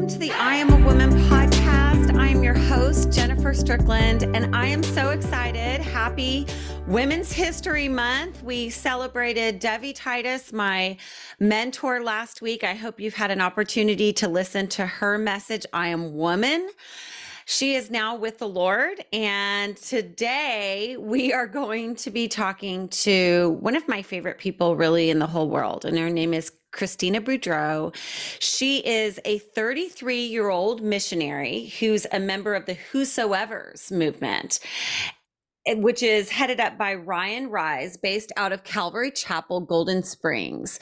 welcome to the I Am a Woman podcast. I am your host, Jennifer Strickland, and I am so excited. Happy Women's History Month. We celebrated Debbie Titus, my mentor, last week. I hope you've had an opportunity to listen to her message, I Am Woman. She is now with the Lord. And today we are going to be talking to one of my favorite people, really, in the whole world. And her name is Christina Boudreau. She is a 33 year old missionary who's a member of the Whosoevers movement eh, which is headed up by Ryan Ries, based out of Calvary Chapel, Golden Springs.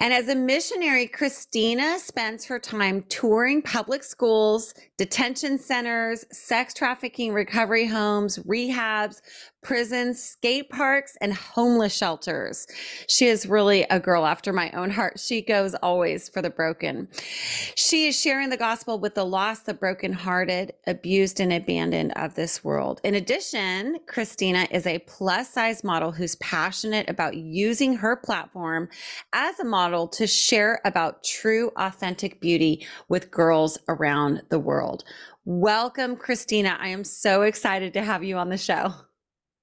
And as a missionary, Christina spends her time touring public schools, detention centers, sex trafficking recovery homes, rehabs, prisons, skate parks, and homeless shelters. She is really a girl after my own heart. She goes always for the broken. She is sharing the gospel with the lost, the brokenhearted, abused, and abandoned of this world. In addition, Christina is a plus size model who's passionate about using her platform as a model to share about true, authentic beauty with girls around the world. Welcome, Christina. I am so excited to have you on the show.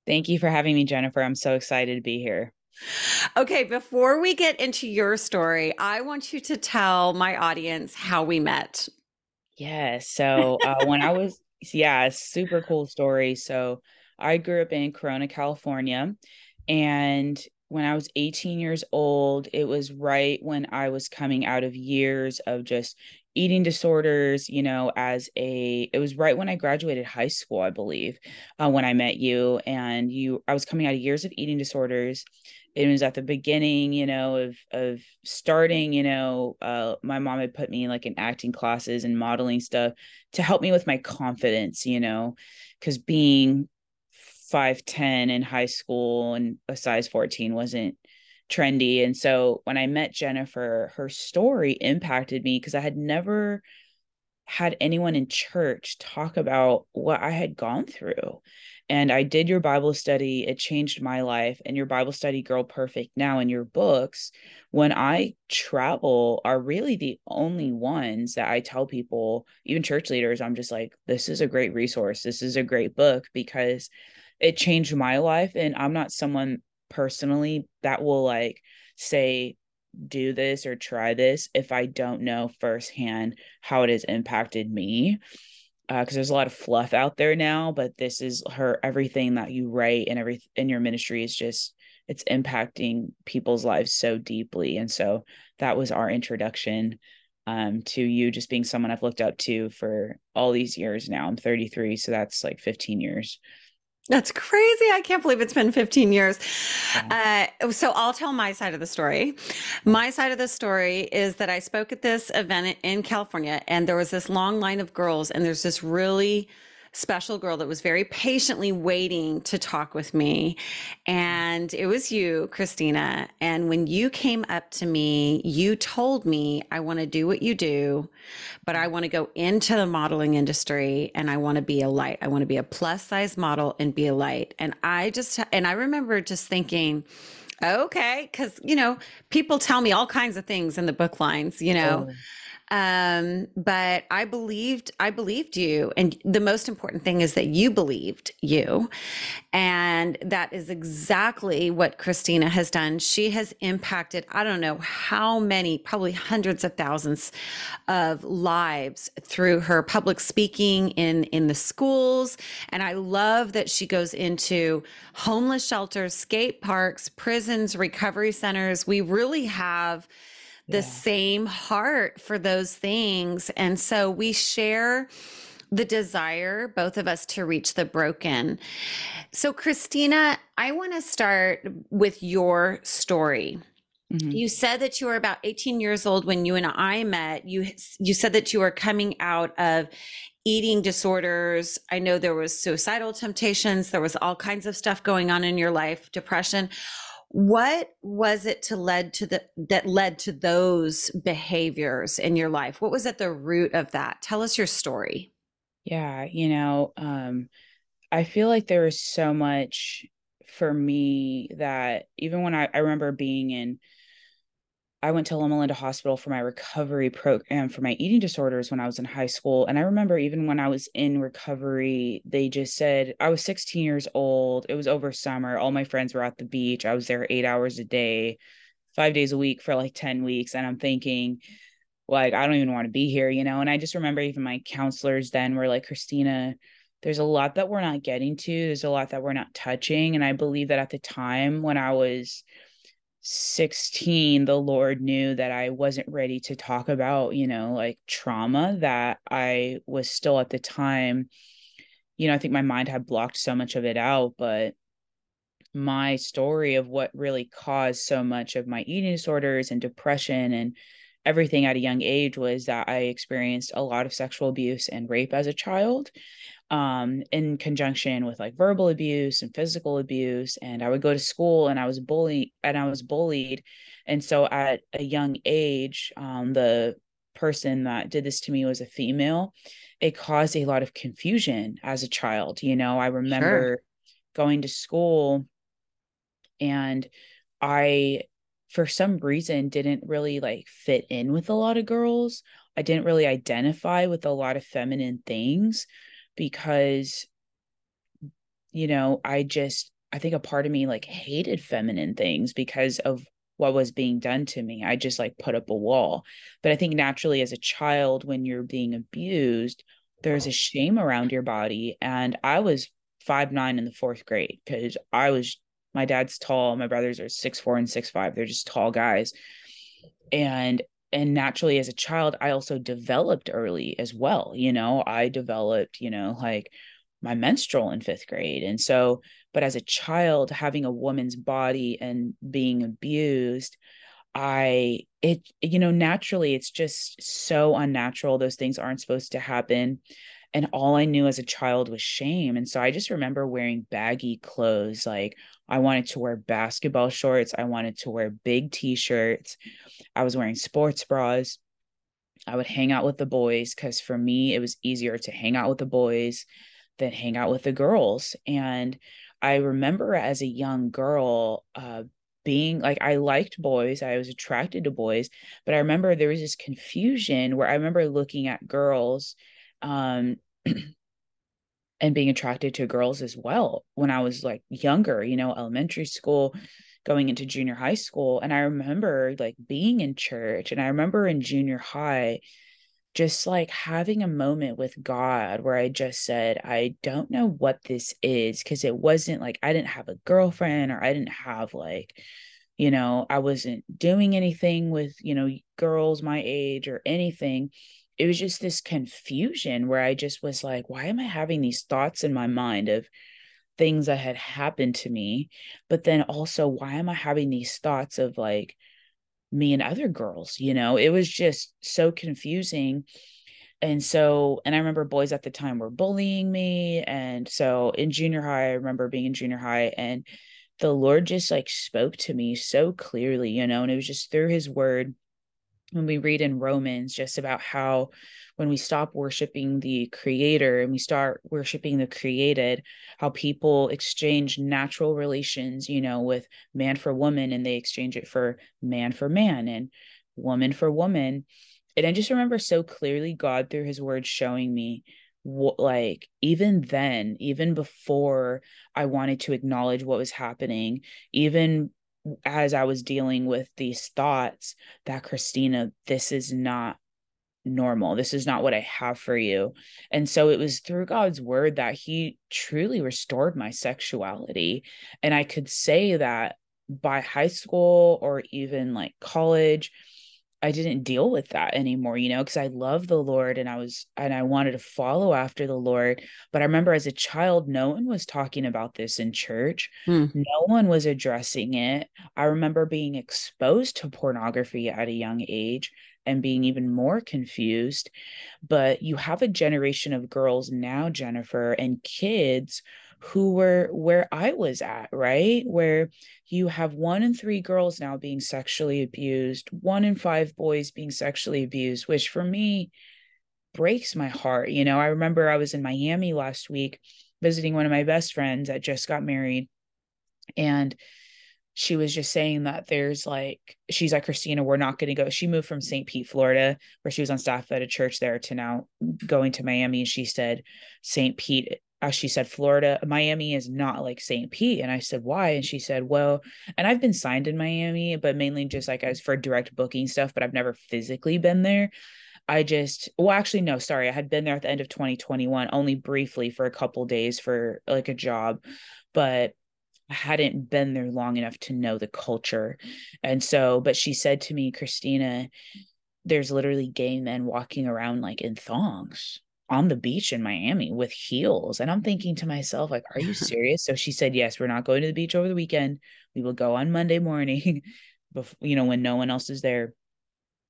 Thank you for having me, Jennifer. I'm so excited to be here. Okay, before we get into your story, I want you to tell my audience how we met. Yeah. So uh, when I was, yeah, super cool story. So I grew up in Corona, California. And when I was 18 years old, it was right when I was coming out of years of just eating disorders you know as a it was right when i graduated high school i believe uh, when i met you and you i was coming out of years of eating disorders. It was at the beginning you know of of starting you know uh, my mom had put me in like in acting classes and modeling stuff to help me with my confidence you know because being 5'10 in high school and a size 14 wasn't trendy. And so when I met Jennifer, her story impacted me because I had never had anyone in church talk about what I had gone through. And I did your Bible study, it changed my life. And your Bible study, Girl Perfect Now, and your books, when I travel, are really the only ones that I tell people, even church leaders, I'm just like, this is a great resource. This is a great book because it changed my life. And I'm not someone personally that will like say do this or try this if I don't know firsthand how it has impacted me. Because uh, there's a lot of fluff out there now, but this is her everything that you write and every in your ministry is just it's impacting people's lives so deeply. And so that was our introduction um, to you just being someone I've looked up to for all these years now. I'm 33, so that's like 15 years. That's crazy. I can't believe it's been 15 years. Uh, so I'll tell my side of the story. My side of the story is that I spoke at this event in California and there was this long line of girls and there's this really special girl that was very patiently waiting to talk with me. And it was you, Christina. And when you came up to me, you told me, I want to do what you do, but I want to go into the modeling industry and I want to be a light. I want to be a plus size model and be a light. And I just, and I remember just thinking, okay, because, you know, people tell me all kinds of things in the book lines, you know. Oh um, but I believed, I believed you. And the most important thing is that you believed you. And that is exactly what Christina has done. She has impacted, I don't know how many, probably hundreds of thousands of lives through her public speaking in, in the schools. And I love that she goes into homeless shelters, skate parks, prisons, recovery centers. We really have the yeah. same heart for those things. And so we share the desire, both of us, to reach the broken. So, Christina, I want to start with your story. Mm-hmm. You said that you were about 18 years old when you and I met. You you said that you were coming out of eating disorders. I know there was suicidal temptations, there was all kinds of stuff going on in your life, depression what was it to led to the that led to those behaviors in your life? What was at the root of that? Tell us your story. Yeah you know um i feel like there was so much for me that even when i, I remember being in I went to Loma Linda Hospital for my recovery program for my eating disorders when I was in high school. And I remember even when I was in recovery, they just said I was 16 years old. It was over summer. All my friends were at the beach. I was there eight hours a day, five days a week for like 10 weeks. And I'm thinking, like, I don't even want to be here, you know? And I just remember even my counselors then were like, Christina, there's a lot that we're not getting to, there's a lot that we're not touching. And I believe that at the time when I was, 16 the lord knew that i wasn't ready to talk about you know like trauma that i was still at the time. You know i think my mind had blocked so much of it out but my story of what really caused so much of my eating disorders and depression and everything at a young age was that i experienced a lot of sexual abuse and rape as a child um, in conjunction with like verbal abuse and physical abuse. And I would go to school and I was bullied and I was bullied. And so at a young age, um, the person that did this to me was a female. It caused a lot of confusion as a child. You know, I remember sure. going to school and I, for some reason, didn't really like fit in with a lot of girls. I didn't really identify with a lot of feminine things because you know i just i think a part of me like hated feminine things because of what was being done to me. I just like put up a wall. But i think naturally as a child when you're being abused there's a shame around your body. And i was five nine in the fourth grade because i was my dad's tall. My brothers are six four and six five. They're just tall guys. And and naturally as a child i also developed early as well you know? I developed you know like my menstrual in fifth grade and so but as a child having a woman's body and being abused i it you know naturally it's just so unnatural those things aren't supposed to happen and all i knew as a child was shame and so i just remember wearing baggy clothes like I wanted to wear basketball shorts. I wanted to wear big t shirts. I was wearing sports bras. I would hang out with the boys because for me, it was easier to hang out with the boys than hang out with the girls. And I remember as a young girl, uh, being like I liked boys, I was attracted to boys, but I remember there was this confusion where I remember looking at girls um and being attracted to girls as well when I was like younger, you know, elementary school, going into junior high school. And I remember like being in church and I remember in junior high, just like having a moment with God where I just said, I don't know what this is because it wasn't like I didn't have a girlfriend or I didn't have like, you know, I wasn't doing anything with, you know, girls my age or anything it was just this confusion where I just was like, why am I having these thoughts in my mind of things that had happened to me? But then also, why am I having these thoughts of like me and other girls? You know, it was just so confusing. And so, and I remember boys at the time were bullying me. And so in junior high, I remember being in junior high and the Lord just like spoke to me so clearly, you know, and it was just through his word when we read in Romans just about how when we stop worshiping the creator and we start worshiping the created, how people exchange natural relations, you know, with man for woman and they exchange it for man for man and woman for woman. And I just remember so clearly God through his word showing me what like even then even before i wanted to acknowledge what was happening even as I was dealing with these thoughts that Christina, this is not normal. This is not what I have for you. And so it was through God's word that He truly restored my sexuality. And I could say that by high school or even like college, I didn't deal with that anymore, you know, because I love the Lord and I was and I wanted to follow after the Lord. But I remember as a child, no one was talking about this in church. Hmm. No one was addressing it. I remember being exposed to pornography at a young age and being even more confused. But you have a generation of girls now, Jennifer, and kids who were where I was at, right? Where you have one in three girls now being sexually abused, one in five boys being sexually abused, which for me breaks my heart. You know, I remember I was in Miami last week visiting one of my best friends that just got married. And she was just saying that there's like she's like Christina, we're not going to go. She moved from St. Pete, Florida, where she was on staff at a church there, to now going to Miami. And she said St. Pete as she said, Florida, Miami is not like St. Pete. And I said, why? And she said, well, and I've been signed in Miami, but mainly just like as for direct booking stuff, but I've never physically been there. I just, well, actually, no, sorry. I had been there at the end of 2021, only briefly for a couple days for like a job, but I hadn't been there long enough to know the culture. And so, but she said to me, Christina, there's literally gay men walking around like in thongs on the beach in Miami with heels. And I'm thinking to myself, like, are you serious? so she said, yes, we're not going to the beach over the weekend. We will go on Monday morning, before, you know, when no one else is there.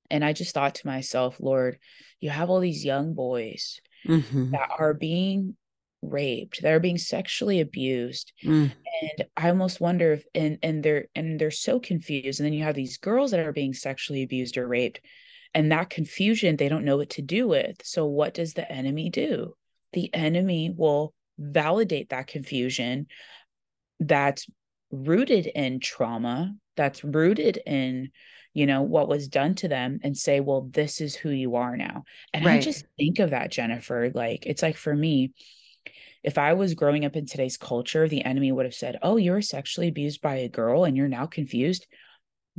And I just thought to myself, Lord, you have all these young boys mm-hmm. that are being raped, that are being sexually abused. Mm. And I almost wonder if and and they're and they're so confused. And then you have these girls that are being sexually abused or raped and that confusion, they don't know what to do with. So, what does the enemy do? The enemy will validate that confusion that's rooted in trauma, that's rooted in, you know, what was done to them and say, well, this is who you are now. And right. I just think of that, Jennifer. Like, it's like for me, if I was growing up in today's culture, the enemy would have said, Oh, you were sexually abused by a girl and you're now confused,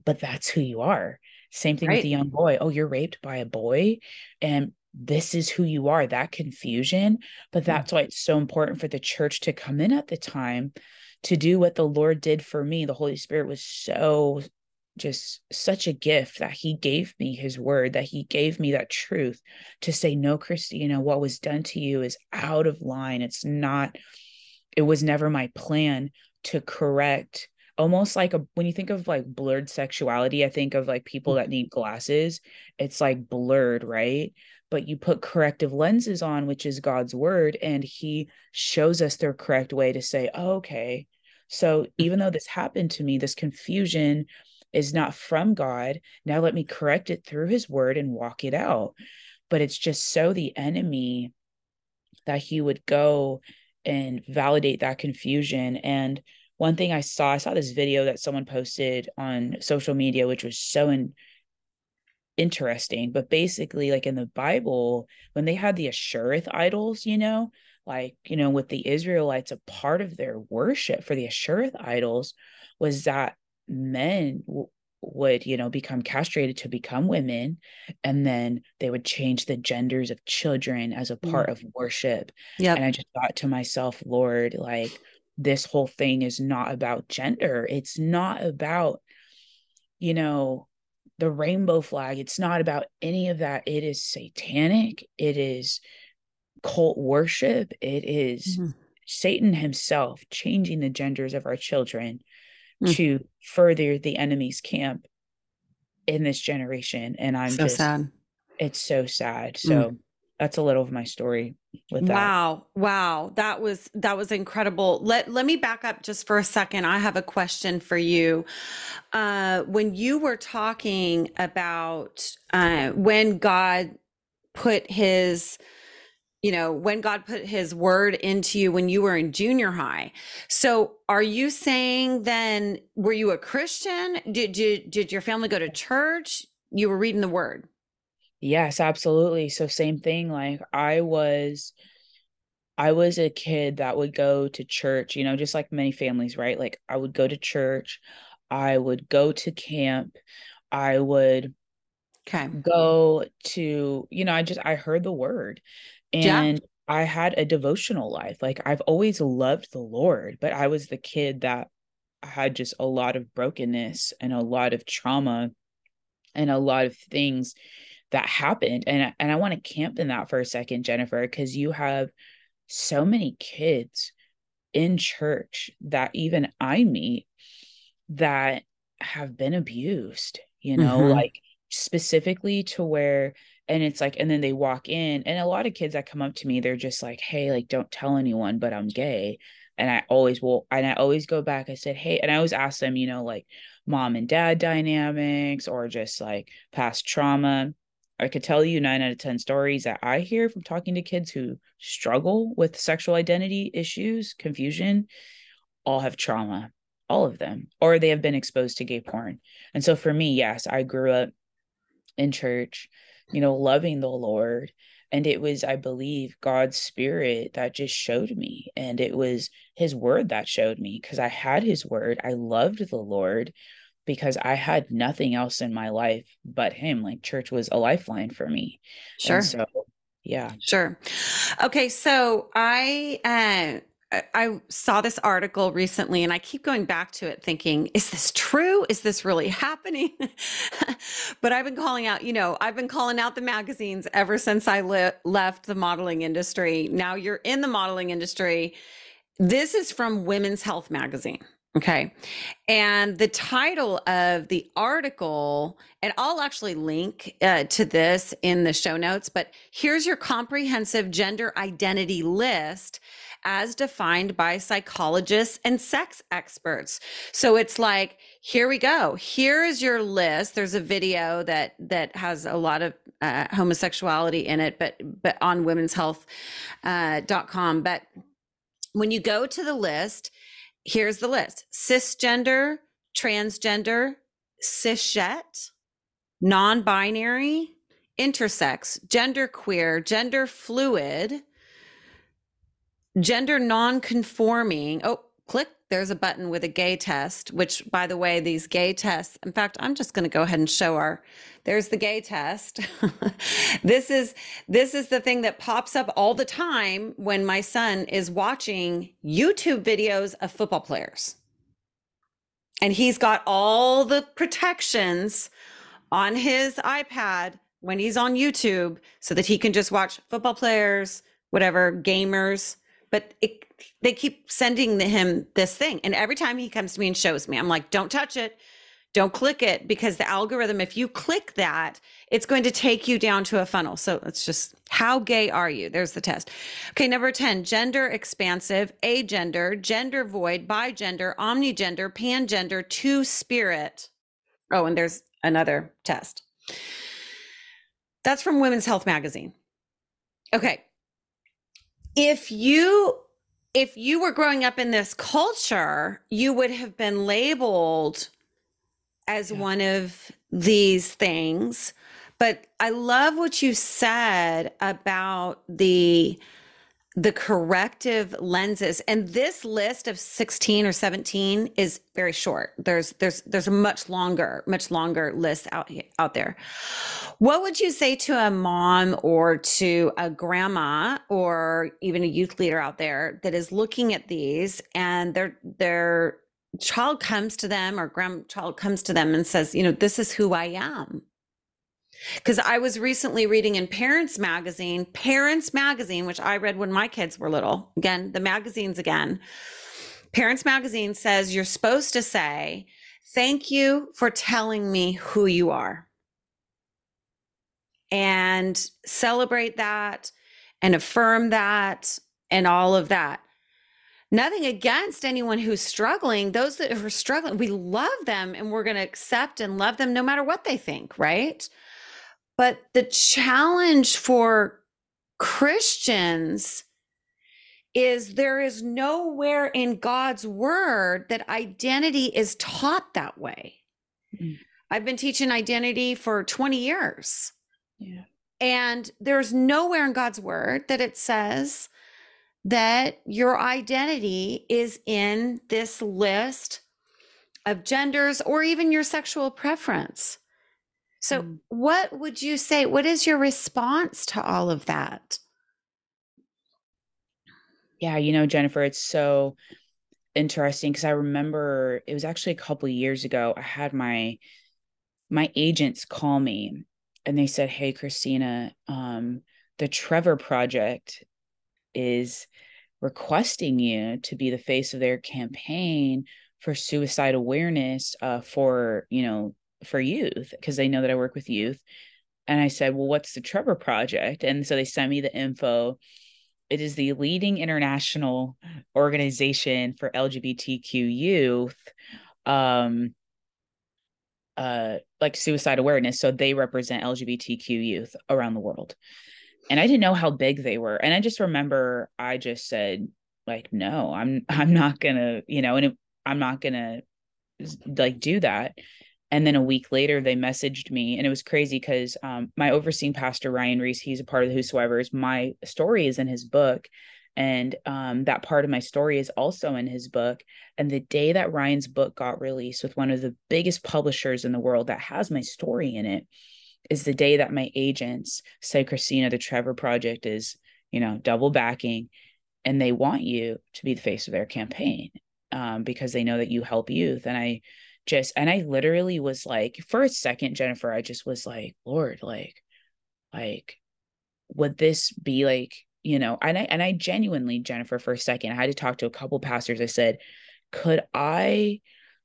but that's who you are. Same thing right. with the young boy. Oh, you're raped by a boy. And this is who you are, that confusion. But hmm. that's why it's so important for the church to come in at the time to do what the Lord did for me. The Holy Spirit was so just such a gift that he gave me his word that he gave me that truth to say no christina what was done to you is out of line it's not it was never my plan to correct almost like a when you think of like blurred sexuality i think of like people that need glasses it's like blurred right? But you put corrective lenses on which is god's word and he shows us the correct way to say oh, okay. So even though this happened to me this confusion is not from god. Now let me correct it through his word and walk it out. But it's just so the enemy that he would go and validate that confusion and one thing I saw, I saw this video that someone posted on social media, which was so in, interesting. But basically, like in the Bible, when they had the Ashereth idols, you know, like, you know, with the Israelites, a part of their worship for the Ashereth idols was that men w- would, you know, become castrated to become women. And then they would change the genders of children as a part mm. of worship. Yeah. And I just thought to myself, Lord, like, this whole thing is not about gender. It's not about, you know, the rainbow flag. It's not about any of that. It is satanic. It is cult worship. It is mm-hmm. Satan himself changing the genders of our children mm-hmm. to further the enemy's camp in this generation. And I'm so just, sad. It's so sad. So mm that's a little of my story with that. Wow. Wow. That was that was incredible. Let let me back up just for a second. I have a question for you. Uh when you were talking about uh when God put his you know when god put his word into you when you were in junior high so are you saying then were you a christian did you did your family go to church you were reading the word Yes, absolutely. So same thing like I was I was a kid that would go to church, you know, just like many families, right? Like I would go to church, I would go to camp, I would okay. go to, you know, I just I heard the word and yeah. I had a devotional life. Like I've always loved the Lord, but I was the kid that had just a lot of brokenness and a lot of trauma and a lot of things that happened and and I want to camp in that for a second Jennifer because you have so many kids in church that even I meet that have been abused you know mm-hmm. like specifically to where and it's like and then they walk in and a lot of kids that come up to me they're just like hey like don't tell anyone but I'm gay and I always will and I always go back I said hey and I always ask them you know like mom and dad dynamics or just like past trauma I could tell you nine out of 10 stories that I hear from talking to kids who struggle with sexual identity issues, confusion, all have trauma. all of them or they have been exposed to gay porn and so for me yes i grew up in church you know loving the lord and it was i believe god's spirit that just showed me and it was his word that showed me because i had his word i loved the lord because i had nothing else in my life but him like church was a lifeline for me sure and so yeah sure okay so i uh I saw this article recently and I keep going back to it thinking, is this true? Is this really happening? but I've been calling out, you know, I've been calling out the magazines ever since I le- left the modeling industry. Now you're in the modeling industry. This is from Women's Health Magazine. Okay. And the title of the article, and I'll actually link uh, to this in the show notes, but here's your comprehensive gender identity list as defined by psychologists and sex experts. So it's like, here we go. Here is your list. There's a video that that has a lot of uh, homosexuality in it, but but on womenshealth.com. Uh, but when you go to the list, here's the list: cisgender, transgender, cishet, non-binary, intersex, genderqueer, gender fluid gender non-conforming. Oh click there's a button with a gay test which by the way these gay tests in fact i'm just going to go ahead and show our there's the gay test. This is this is the thing that pops up all the time when my son is watching youtube videos of football players. And he's got all the protections on his ipad when he's on youtube so that he can just watch football players whatever gamers but it, they keep sending him this thing. And every time he comes to me and shows me, I'm like, don't touch it. Don't click it because the algorithm, if you click that, it's going to take you down to a funnel. So it's just how gay are you? There's the test. Okay, number 10, gender expansive, agender, gender void, bigender, omnigender, pangender, two spirit. Oh, and there's another test. That's from Women's Health Magazine. Okay, if you if you were growing up in this culture, you would have been labeled as yeah. one of these things. But I love what you said about the the corrective lenses. And this list of 16 or 17 is very short. There's there's there's a much longer much longer list out out there. What would you say to a mom or to a grandma or even a youth leader out there that is looking at these and their their child comes to them or grandchild comes to them and says you know this is who i am because I was recently reading in Parents Magazine, Parents Magazine, which I read when my kids were little. Again, the magazines again. Parents Magazine says you're supposed to say, Thank you for telling me who you are. And celebrate that and affirm that and all of that. Nothing against anyone who's struggling. Those that are struggling, we love them and we're going to accept and love them no matter what they think, right? But the challenge for Christians is there is nowhere in God's word that identity is taught that way. Mm-hmm. I've been teaching identity for 20 years. Yeah. And there's nowhere in God's word that it says that your identity is in this list of genders or even your sexual preference. So, mm. what would you say? What is your response to all of that? Yeah, you know, Jennifer, it's so interesting because I remember it was actually a couple years ago. I had my my agents call me and they said, "Hey, Christina, um, the Trevor Project is requesting you to be the face of their campaign for suicide awareness uh, for you know for youth because they know that I work with youth. And I said, Well, what's the Trevor Project? And so they sent me the info. It is the leading international organization for LGBTQ youth, um, uh, like suicide awareness. So they represent LGBTQ youth around the world. And I didn't know how big they were. And I just remember I just said, like, no, I'm I'm not gonna, you know, and it, I'm not gonna like do that. And then a week later, they messaged me, and it was crazy because um, my overseeing pastor Ryan Ries, he's a part of the Whosoever's. My story is in his book, and um, that part of my story is also in his book. And the day that Ryan's book got released with one of the biggest publishers in the world that has my story in it, is the day that my agents said, Christina, the Trevor Project is, you know, double backing, and they want you to be the face of their campaign um, because they know that you help youth. And I just, and I literally was like, for a second, Jennifer, I just was like, Lord, like, like, would this be like, you know, and I, and I genuinely, Jennifer, for a second, I had to talk to a couple pastors. I said, could I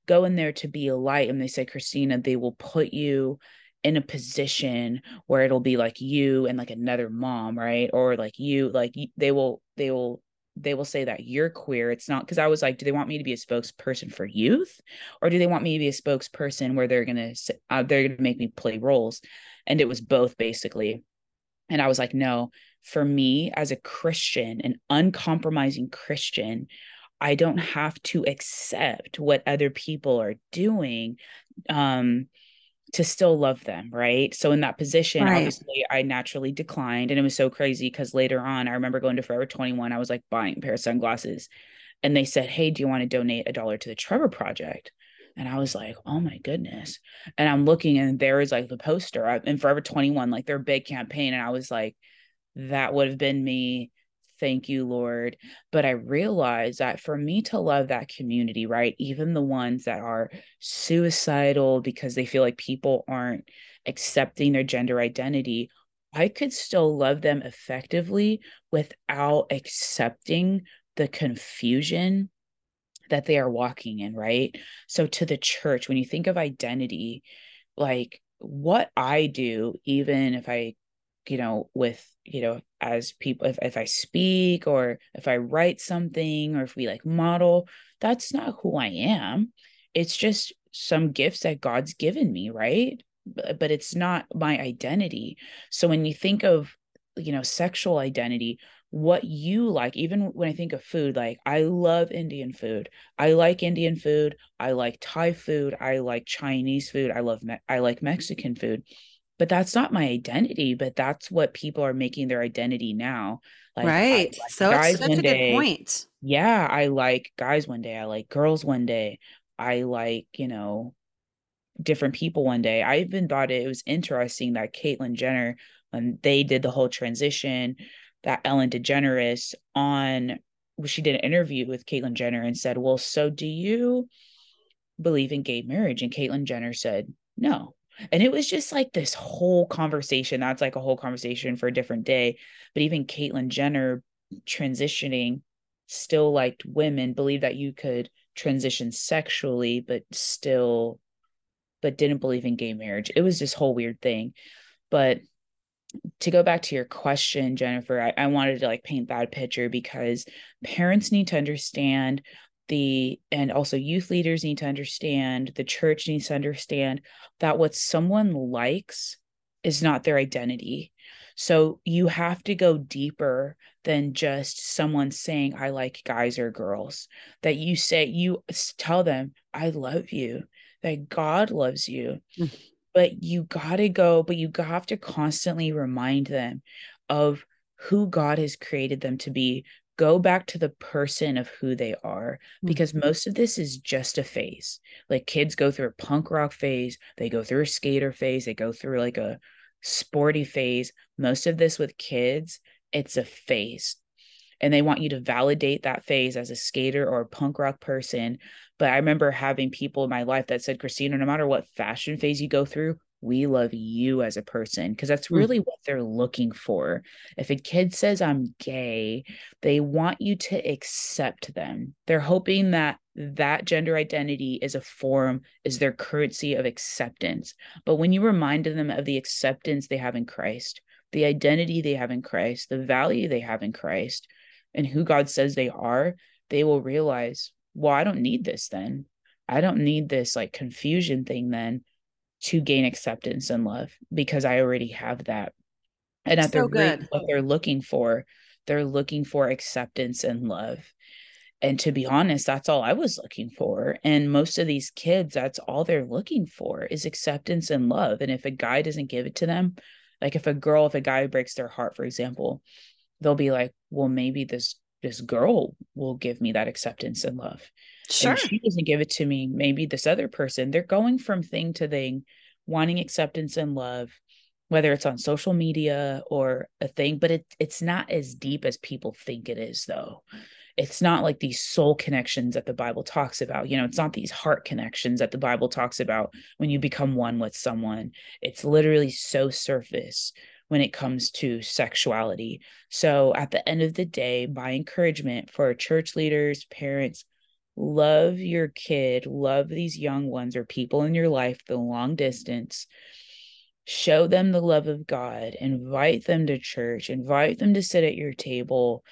go in there to be a light? And they said, Christina, they will put you in a position where it'll be like you and like another mom, right? Or like you, like they will, they will they will say that you're queer. It's not because I was like, do they want me to be a spokesperson for youth, or do they want me to be a spokesperson where they're gonna uh, they're gonna make me play roles? And it was both basically. And I was like, no, for me as a Christian, an uncompromising Christian, I don't have to accept what other people are doing. Um, to still love them, right? So in that position, right. obviously I naturally declined. And it was so crazy because later on, I remember going to Forever 21, I was like buying a pair of sunglasses. And they said, Hey, do you want to donate a dollar to the Trevor Project? And I was like, oh my goodness. And I'm looking and there is like the poster uh, in Forever 21, like their big campaign. And I was like, that would have been me Thank you, Lord. But I realize that for me to love that community, right, even the ones that are suicidal because they feel like people aren't accepting their gender identity, I could still love them effectively without accepting the confusion that they are walking in, right? So, to the church, when you think of identity, like what I do, even if I you know with you know as people if, if i speak or if i write something or if we like model that's not who i am. It's just some gifts that god's given me right? But, it's not my identity. So when you think of you know sexual identity what you like even when i think of food like i love indian food. I like indian food. I like thai food. I like chinese food. I love Me- i like mexican food but that's not my identity but that's what people are making their identity now like right like so guys that's one a day, good point. Yeah i like guys one day i like girls one day i like you know different people one day. I even thought it was interesting that caitlyn jenner when they did the whole transition that ellen degeneres on she did an interview with caitlyn jenner and said well so do you believe in gay marriage? And caitlyn jenner said no and it was just like this whole conversation. That's like a whole conversation for a different day. But even Caitlyn Jenner transitioning still liked women, believed that you could transition sexually, but still, but didn't believe in gay marriage. It was this whole weird thing. But to go back to your question, Jennifer, I, I wanted to like paint that picture because parents need to understand the and also youth leaders need to understand the church needs to understand that what someone likes is not their identity. So you have to go deeper than just someone saying i like guys or girls. That you say you tell them i love you that god loves you. Mm. but you got to go but you have to constantly remind them of who God has created them to be go back to the person of who they are because mm-hmm. most of this is just a phase. Like kids go through a punk rock phase, they go through a skater phase, they go through like a sporty phase. Most of this with kids, it's a phase. And they want you to validate that phase as a skater or a punk rock person. But I remember having people in my life that said, Christina, no matter what fashion phase you go through, we love you as a person because that's hmm. really what they're looking for. If a kid says I'm gay, they want you to accept them. They're hoping that that gender identity is a form is their currency of acceptance. But when you remind them of the acceptance they have in Christ, the identity they have in Christ, the value they have in Christ, and who God says they are, they will realize, well, I don't need this then. I don't need this like confusion thing then to gain acceptance and love because I already have that. And at so the rate, what they're looking for, they're looking for acceptance and love. and to be honest that's all i was looking for and most of these kids that's all they're looking for is acceptance and love and if a guy doesn't give it to them like if a girl if a guy breaks their heart for example they'll be like well maybe this this girl will give me that acceptance and love. Sure. and she doesn't give it to me maybe this other person they're going from thing to thing wanting acceptance and love whether it's on social media or a thing but it it's not as deep as people think it is though. It's not like these soul connections that the bible talks about you know it's not these heart connections that the bible talks about when you become one with someone. It's literally so surface when it comes to sexuality. So at the end of the day my encouragement for church leaders parents love your kid love these young ones or people in your life the long distance. Show them the love of god invite them to church invite them to sit at your table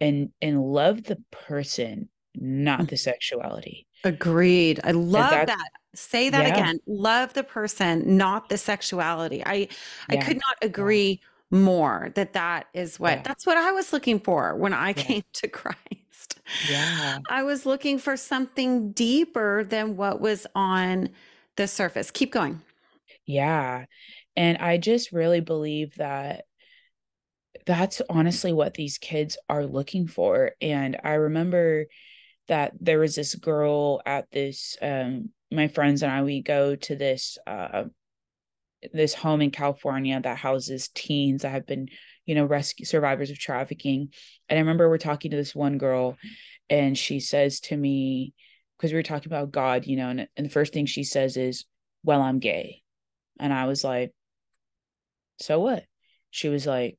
and and love the person not mm. the sexuality. Agreed. I love that say that yeah. again. Love the person not the sexuality. I yeah. i could not agree yeah. more that that is what that's what i was looking for when i came to christ. Yeah. I was looking for something deeper than what was on the surface. Keep going. Yeah. And i just really believe that that's honestly what these kids are looking for. And I remember that there was this girl at this um my friends and I we go to this uh this home in California that houses teens that have been, you know, rescue survivors of trafficking. And I remember we're talking to this one girl and she says to me, because we were talking about God, you know, and, and the first thing she says is, Well, I'm gay. And I was like, So what? She was like,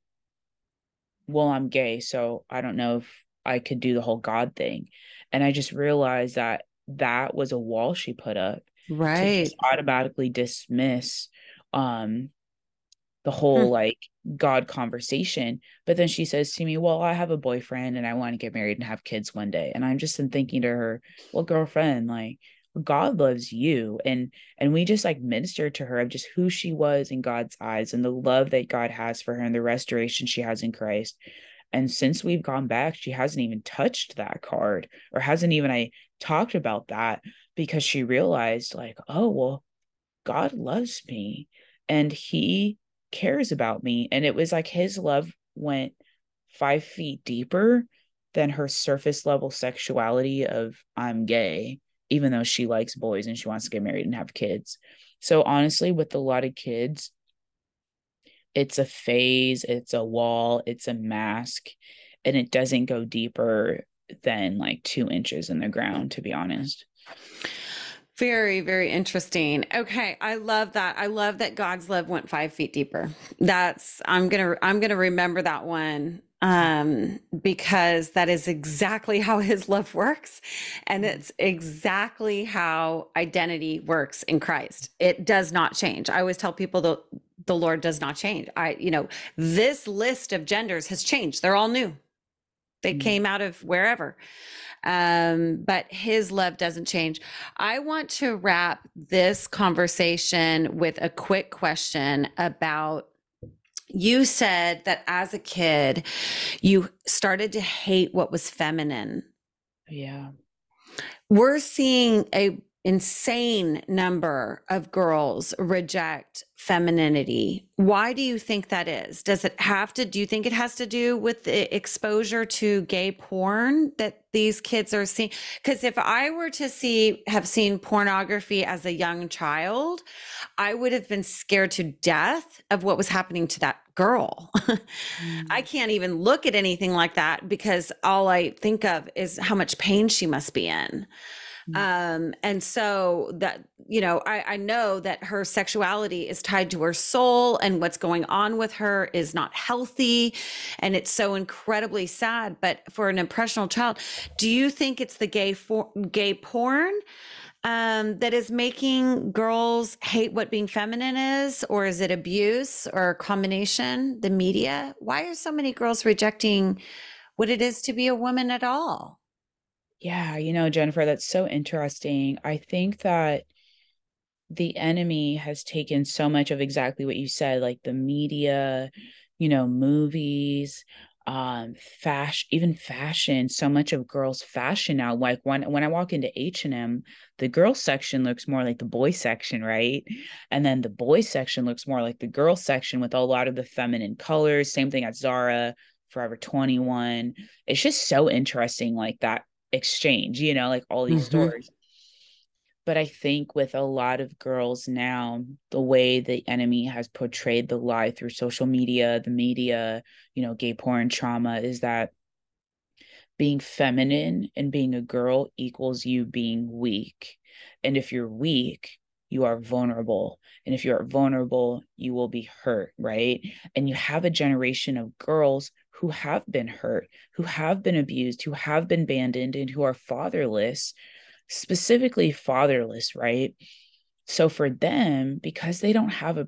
well, I'm gay, so I don't know if I could do the whole God thing. And I just realized that that was a wall she put up. Right. To automatically dismiss um the whole hmm. like God conversation. But then she says to me, Well, I have a boyfriend and I want to get married and have kids one day. And I'm just in thinking to her, Well, girlfriend, like God loves you and and we just like ministered to her of just who she was in God's eyes and the love that God has for her and the restoration she has in Christ. And since we've gone back, she hasn't even touched that card or hasn't even I talked about that because she realized like, oh, well, God loves me and he cares about me. And it was like his love went five feet deeper than her surface level sexuality of I'm gay even though she likes boys and she wants to get married and have kids. So honestly, with a lot of kids, it's a phase, it's a wall, it's a mask, and it doesn't go deeper than like two inches in the ground, to be honest. Very, very interesting. Okay, I love that. I love that God's love went five feet deeper. That's I'm gonna I'm gonna remember that one um, because that is exactly how his love works. And it's exactly how identity works in Christ. It does not change. I always tell people that the Lord does not change. I, you know, this list of genders has changed. They're all new. They mm-hmm. came out of wherever. Um, but his love doesn't change. I want to wrap this conversation with a quick question about you said that as a kid, you started to hate what was feminine. Yeah. We're seeing a insane number of girls reject femininity. Why do you think that is? Does it have to do you think it has to do with the exposure to gay porn that these kids are seeing? Cuz if I were to see have seen pornography as a young child, I would have been scared to death of what was happening to that girl. mm. I can't even look at anything like that because all I think of is how much pain she must be in. Mm. Um, and so that, you know, I, I know that her sexuality is tied to her soul and what's going on with her is not healthy. And it's so incredibly sad. But for an impressionable child, do you think it's the gay for, gay porn? um, that is making girls hate what being feminine is, or is it abuse or a combination? The media? Why are so many girls rejecting what it is to be a woman at all? Yeah, you know, Jennifer, that's so interesting. I think that the enemy has taken so much of exactly what you said, like the media, you know, movies, um fashion even fashion so much of girls fashion now. Like when when i walk into h&m the girls section looks more like the boy section right? And then the boy section looks more like the girl section with a lot of the feminine colors. Same thing at zara forever 21 it's just so interesting like that exchange you know like all these mm-hmm. stores but I think with a lot of girls now, the way the enemy has portrayed the lie through social media, the media, you know, gay porn trauma is that being feminine and being a girl equals you being weak. And if you're weak, you are vulnerable. And if you're vulnerable, you will be hurt, right? And you have a generation of girls who have been hurt, who have been abused, who have been abandoned, and who are fatherless specifically fatherless, right? So for them, because they don't have a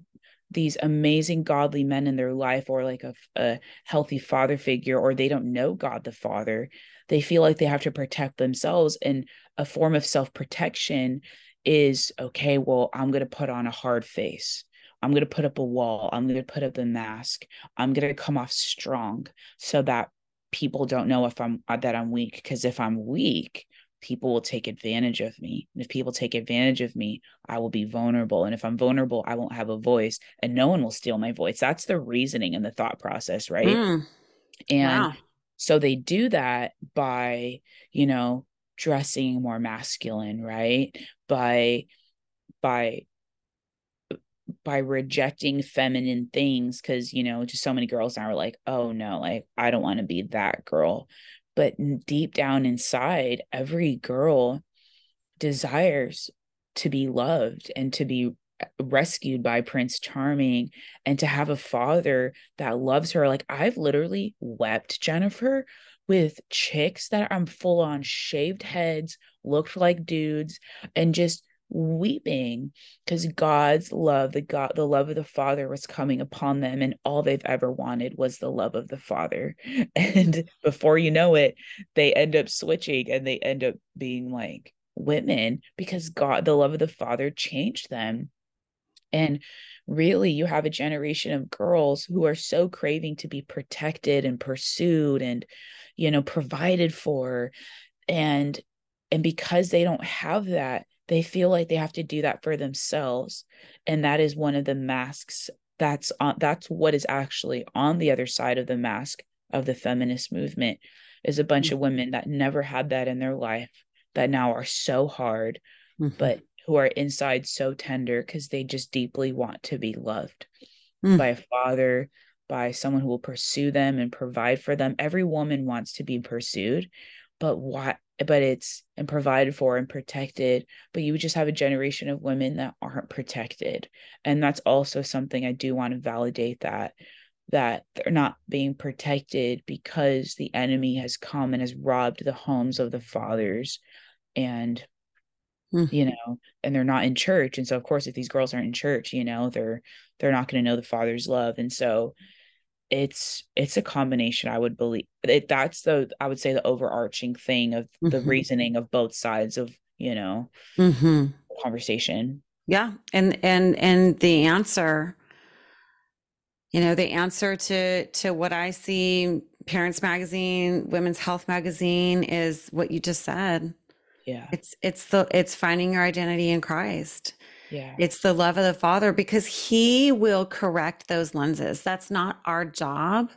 these amazing godly men in their life or like a, a healthy father figure or they don't know god the father they feel like they have to protect themselves and a form of self-protection is okay well i'm going to put on a hard face i'm going to put up a wall i'm going to put up a mask i'm going to come off strong so that people don't know if i'm that i'm weak because if i'm weak people will take advantage of me. And if people take advantage of me, I will be vulnerable. And if I'm vulnerable, I won't have a voice and no one will steal my voice. That's the reasoning and the thought process, right? Mm. And wow. so they do that by, you know, dressing more masculine, right? By by by rejecting feminine things because you know just so many girls now are like oh no like i don't want to be that girl. But deep down inside every girl desires to be loved and to be uh, rescued by prince charming and to have a father that loves her. Like i've literally wept jennifer with chicks that I'm full on shaved heads looked like dudes and just weeping because God's love, the God, the love of the Father was coming upon them, and all they've ever wanted was the love of the Father. And before you know it, they end up switching and they end up being like women because God, the love of the Father, changed them. And really, you have a generation of girls who are so craving to be protected and pursued and, you know, provided for. And and because they don't have that, they feel like they have to do that for themselves and that is one of the masks that's on that's what is actually on the other side of the mask of the feminist movement is a bunch mm-hmm. of women that never had that in their life that now are so hard mm-hmm. but who are inside so tender because they just deeply want to be loved mm-hmm. by a father by someone who will pursue them and provide for them every woman wants to be pursued but why but it's and provided for and protected but you just have a generation of women that aren't protected. And that's also something i do want to validate that that they're not being protected because the enemy has come and has robbed the homes of the fathers and mm. you know and they're not in church. And so of course if these girls aren't in church you know they're they're not going to know the father's love. And so it's it's a combination i would believe it, that's the i would say the overarching thing of the mm-hmm. reasoning of both sides of you know mm-hmm. conversation yeah and and and the answer you know the answer to to what i see parents magazine women's health magazine is what you just said yeah it's it's the it's finding your identity in christ yeah. It's the love of the Father because He will correct those lenses. That's not our job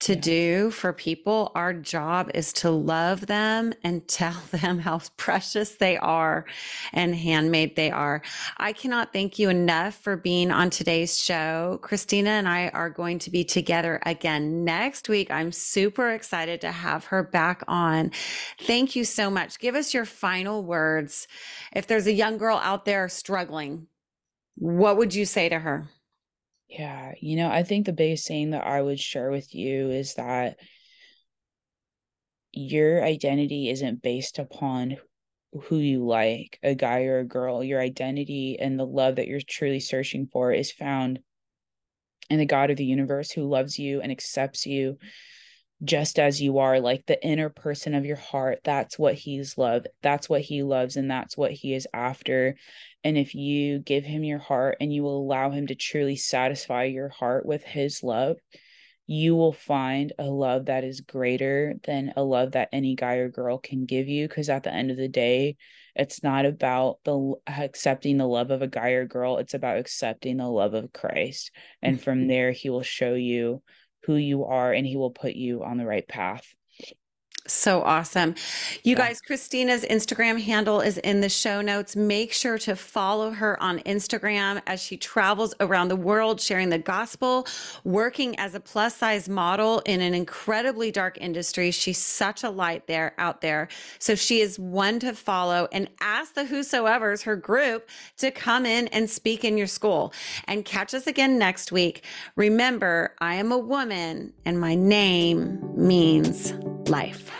to yeah. do for people. Our job is to love them and tell them how precious they are and handmade they are. I cannot thank you enough for being on today's show. Christina and I are going to be together again next week. I'm super excited to have her back on. Thank you so much. Give us your final words. If there's a young girl out there struggling, what would you say to her? Yeah, you know, I think the biggest thing that I would share with you is that your identity isn't based upon who you like, a guy or a girl. Your identity and the love that you're truly searching for is found in the God of the universe who loves you and accepts you just as you are, like the inner person of your heart. That's what he's love. That's what he loves, and that's what he is after. And if you give him your heart and you will allow him to truly satisfy your heart with his love, you will find a love that is greater than a love that any guy or girl can give you. Because at the end of the day, it's not about the accepting the love of a guy or girl, it's about accepting the love of Christ. And from mm-hmm. there, he will show you who you are and he will put you on the right path. So awesome. You yeah. guys, Christina's Instagram handle is in the show notes. Make sure to follow her on Instagram as she travels around the world sharing the gospel, working as a plus size model in an incredibly dark industry. She's such a light there out there. So she is one to follow and ask the Whosoevers her group to come in and speak in your school and catch us again next week. Remember, I am a woman and my name means life.